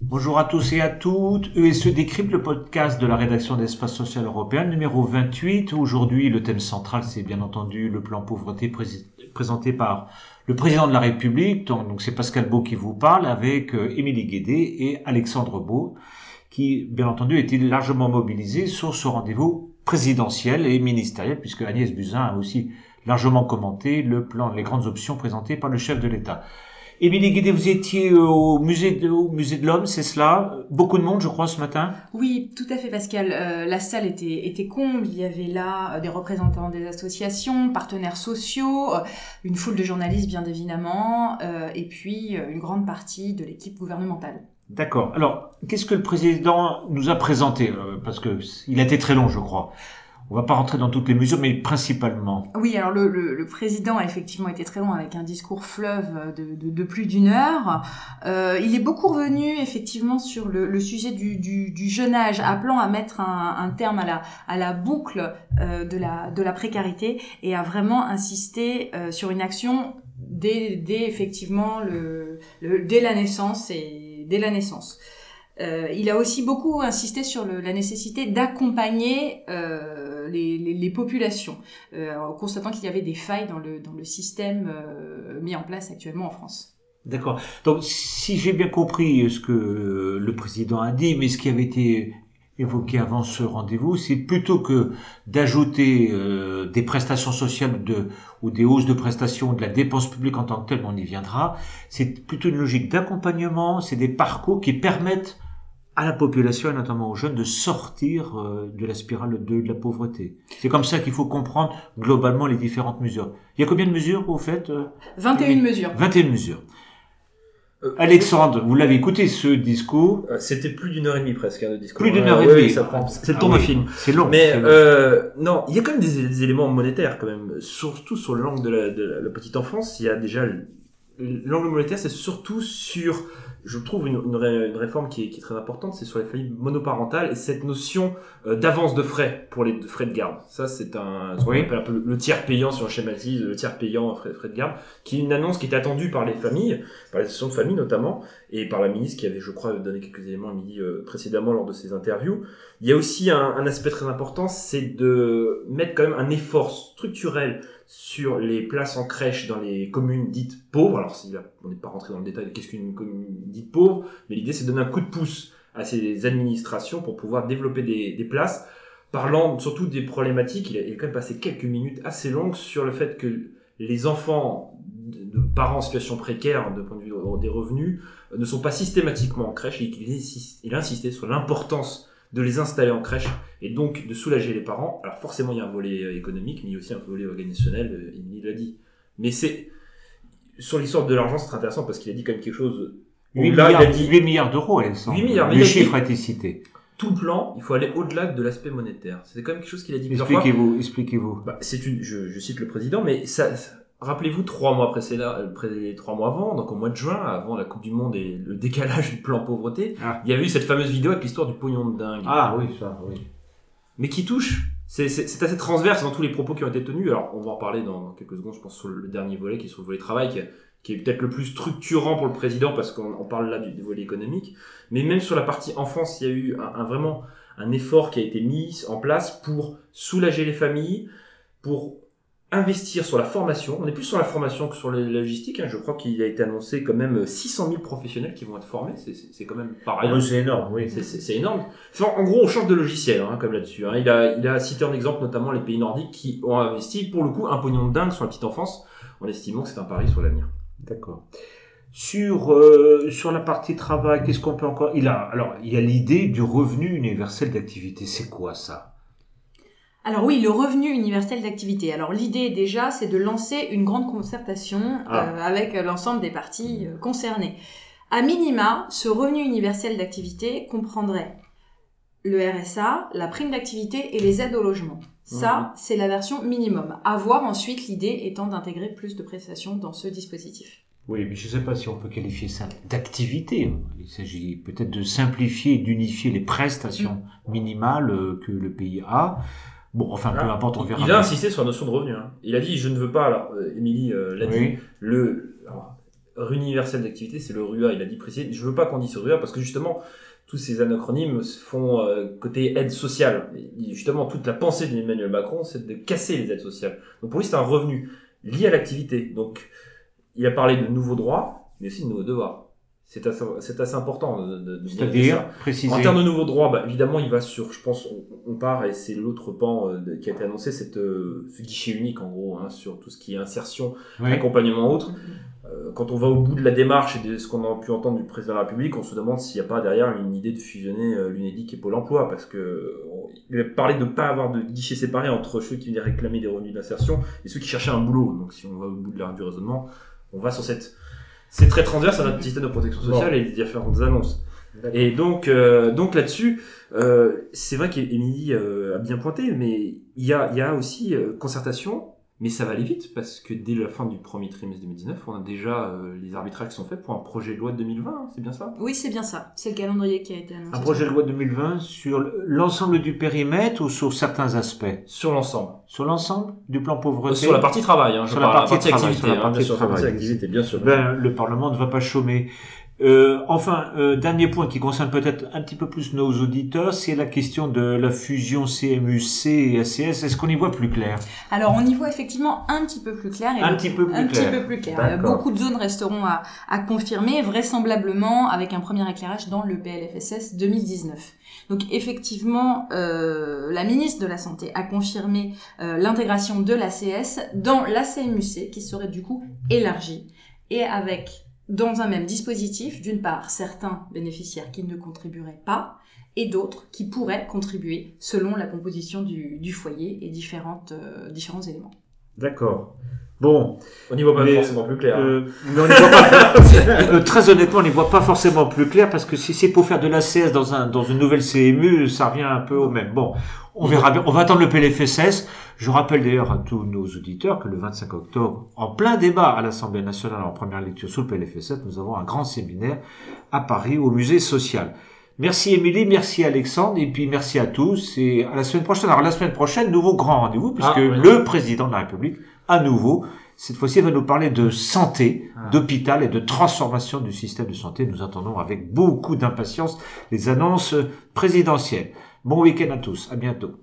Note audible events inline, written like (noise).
Bonjour à tous et à toutes. ESE décrypte le podcast de la rédaction d'Espace Social Européen, numéro 28. Aujourd'hui, le thème central, c'est bien entendu le plan pauvreté présenté par le président de la République. Donc, c'est Pascal Beau qui vous parle avec euh, Émilie Guédé et Alexandre Beau, qui, bien entendu, étaient largement mobilisés sur ce rendez-vous présidentiel et ministériel, puisque Agnès Buzyn a aussi largement commenté le plan, les grandes options présentées par le chef de l'État. Émilie Guédé, vous étiez euh, au musée de, au musée de l'Homme, c'est cela? Beaucoup de monde, je crois, ce matin? Oui, tout à fait, Pascal. Euh, la salle était, était comble. Il y avait là euh, des représentants des associations, partenaires sociaux, une foule de journalistes, bien évidemment, et puis une grande partie de l'équipe gouvernementale. D'accord. Alors, qu'est-ce que le président nous a présenté Parce que il a été très long, je crois. On va pas rentrer dans toutes les mesures, mais principalement. Oui, alors le, le, le, président a effectivement été très long avec un discours fleuve de, de, de plus d'une heure. Euh, il est beaucoup revenu effectivement sur le, le sujet du, du, du, jeune âge, appelant à mettre un, un terme à la, à la boucle euh, de, la, de la précarité et à vraiment insister euh, sur une action dès, dès effectivement le, dès la naissance et dès la naissance. Euh, il a aussi beaucoup insisté sur la nécessité d'accompagner euh, les, populations, euh, en constatant qu'il y avait des failles dans le, système mis en place actuellement en France. D'accord. Donc, si j'ai bien compris ce que le président a dit, mais ce qui avait été évoqué avant ce rendez-vous, c'est plutôt que d'ajouter euh, des prestations sociales de, ou des hausses de prestations de la dépense publique en tant que telle, on y viendra, c'est plutôt une logique d'accompagnement, c'est des parcours qui permettent à la population et notamment aux jeunes de sortir euh, de la spirale de, la pauvreté. C'est comme ça qu'il faut comprendre globalement les différentes mesures. Il y a combien de mesures au fait 21 mesures. 21 mesures. Euh, Alexandre, vous l'avez écouté ce discours euh, C'était plus d'une heure et demie presque hein, le discours. Plus d'une heure et demie. C'est le temps d'un film. C'est long. Mais euh, non, il y a quand même des, des, éléments monétaires quand même. Surtout sur l'angle de la, de la petite enfance, il y a déjà l'angle monétaire, c'est surtout sur je trouve une, une, ré, une réforme qui est, qui est, très importante, c'est sur les familles monoparentales et cette notion euh, d'avance de frais pour les frais de garde. Ça, c'est un, ce qu'on appelle un peu le, tiers payant, si on schématise, le tiers payant frais, frais de garde, qui est une annonce qui est attendue par les familles, par les associations de famille notamment, et par la ministre qui avait, je crois, donné quelques éléments à midi euh, précédemment lors de ses interviews. Il y a aussi un, un aspect très important, c'est de mettre quand même un effort structurel sur les places en crèche dans les communes dites pauvres. Alors, si on n'est pas rentré dans le détail de qu'est-ce qu'une commune dite pauvre, mais l'idée c'est de donner un coup de pouce à ces administrations pour pouvoir développer des, places. Parlant surtout des problématiques, il a, quand même passé quelques minutes assez longues sur le fait que les enfants de, parents en situation précaire, de point de vue des revenus, ne sont pas systématiquement en crèche. Il, il, il a insisté sur l'importance de les installer en crèche et donc de soulager les parents. Alors forcément, il y a un volet euh, économique, mais il y a aussi un volet organisationnel, euh, il l'a dit. Mais c'est sur l'histoire de l'argent, c'est intéressant parce qu'il a dit quand même quelque chose. 8 là, milliards, il a dit 8 milliards d'euros, elle 8 milliards. Le chiffre a été cité. Tout plan, il faut aller au-delà de l'aspect monétaire. C'est quand même quelque chose qu'il a dit plusieurs expliquez-vous. Expliquez-vous, bah, c'est une, je, je, cite le président, mais ça, Rappelez-vous trois mois précédents, euh, trois mois avant, donc au mois de juin, avant la Coupe du Monde et le (laughs) décalage du plan pauvreté, ah. il y avait eu cette fameuse vidéo avec l'histoire du pognon de dingue. Ah oui, ça, oui. Mais qui touche. C'est assez transverse dans tous les propos qui ont été tenus. Alors, on va en parler dans quelques secondes, je pense, sur le dernier volet, qui est sur le volet travail, qui, qui est peut-être le plus structurant pour le président, parce qu'on parle là du, du, volet économique. Mais même sur la partie enfance, il y a eu un, un, vraiment un effort qui a été mis en place pour soulager les familles, pour investir sur la formation. On est plus sur la formation que sur la logistique. Hein. Je crois qu'il a été annoncé quand même 600 000 professionnels qui vont être formés. C'est quand même pareil. Oh, c'est énorme, oui. C'est énorme. Enfin, en gros, on change de logiciel, hein, comme là-dessus. Hein. Il, a, il a cité en exemple notamment les pays nordiques qui ont investi, pour le coup, un pognon de dingue sur la petite enfance, en estimant que c'est un pari sur l'avenir. D'accord. Sur euh, sur la partie travail, qu'est-ce qu'on peut encore Il a alors il y a l'idée du revenu universel d'activité. C'est quoi ça? Alors oui, le revenu universel d'activité. Alors l'idée déjà, c'est de lancer une grande concertation ah. euh, avec l'ensemble des parties euh, concernées. À minima, ce revenu universel d'activité comprendrait le RSA, la prime d'activité et les aides au logement. Ça, mmh. c'est la version minimum. À voir ensuite, l'idée étant d'intégrer plus de prestations dans ce dispositif. Oui, mais je ne sais pas si on peut qualifier ça d'activité. Il s'agit peut-être de simplifier et d'unifier les prestations mmh. minimales que le pays a. Bon, enfin, peu Ah, importe, on verra. Il a insisté sur la notion de revenu. hein. Il a dit je ne veux pas, alors euh, Émilie euh, l'a dit, Oui. le alors, universel d'activité, c'est le RUA, il a dit précis. Je veux pas qu'on dise RUA parce que justement, tous ces anacronymes se font euh, côté aide sociale. Et justement, toute la pensée d'Emmanuel Macron, c'est de casser les aides sociales. Donc pour lui, c'est un revenu lié à l'activité. Donc il a parlé de nouveaux droits, mais aussi de nouveaux devoirs. C'est assez, c'est assez important de, de, de C'est-à-dire, préciser. En termes de nouveaux droits, bah, évidemment, il va sur, je pense, on, on part, et c'est l'autre pan euh, qui a été annoncé, cette, euh, ce guichet unique, en gros, hein, sur tout ce qui est insertion, Oui. accompagnement autre. Euh, quand on va au bout de la démarche et de ce qu'on a pu entendre du président de la République, on se demande s'il n'y a pas derrière une idée de fusionner euh, l'UNEDIC et Pôle emploi, parce que on- il a parlé de ne pas avoir de guichet séparé entre ceux qui venaient réclamer des revenus d'insertion et ceux qui cherchaient un boulot. Donc si on va au bout de la, du raisonnement, on va sur cette... C'est très transverse à notre système de protection sociale et les différentes annonces. Et donc, euh, donc là-dessus, euh, c'est vrai qu'Émilie euh, a bien pointé, mais il y a, il y a aussi euh, concertation, mais ça va aller vite parce que dès la fin du premier trimestre 2019, on a déjà euh, les arbitrages qui sont faits pour un projet de loi de 2020, hein, c'est bien ça? Oui, c'est bien ça. C'est le calendrier qui a été annoncé. Un projet de loi 2020 sur l'ensemble du périmètre ou sur certains aspects? Sur l'ensemble. Sur l'ensemble? Du plan pauvreté? Sur la partie travail, hein, je Sur la partie travail, activité, sur la hein, partie bien sûr, travail. partie activité, bien sûr. Ben, le Parlement ne va pas chômer. Euh, enfin, euh, dernier point qui concerne peut-être un petit peu plus nos auditeurs, c'est la question de la fusion CMUC et ACS. Est-ce qu'on y voit plus clair? Alors, on y voit effectivement un petit peu plus clair. et Un petit peu plus un clair. petit peu plus clair. Beaucoup de zones resteront à, à confirmer, vraisemblablement avec un premier éclairage dans le PLFSS 2019. Donc effectivement, euh, la ministre de la Santé a confirmé euh, l'intégration de l'ACS dans la CMUC, qui serait du coup élargie, et avec dans un même dispositif, d'une part, certains bénéficiaires qui ne contribueraient pas, et d'autres qui pourraient contribuer selon la composition du, du foyer et différentes, euh, différents éléments. D'accord. Bon, On n'y voit pas Mais, forcément plus clair. hein. euh, mais on n'y voit pas. (laughs) Euh, très honnêtement, on n'y voit pas forcément plus clair parce que si c'est pour faire de l'ACS dans un dans une nouvelle CMU, ça revient un peu au même. Bon, on verra bien. On va attendre le PLFSS. Je rappelle d'ailleurs à tous nos auditeurs que le 25 octobre, en plein débat à l'Assemblée nationale en première lecture sur le PLFSS, nous avons un grand séminaire à Paris au musée social. Merci Émilie, merci Alexandre, et puis merci à tous, et à la semaine prochaine. Alors la semaine prochaine, nouveau grand rendez-vous, puisque Ah, oui. le président de la République, à nouveau, cette fois-ci, va nous parler de santé, Ah. d'hôpital et de transformation du système de santé. Nous attendons avec beaucoup d'impatience les annonces présidentielles. Bon week-end à tous, à bientôt.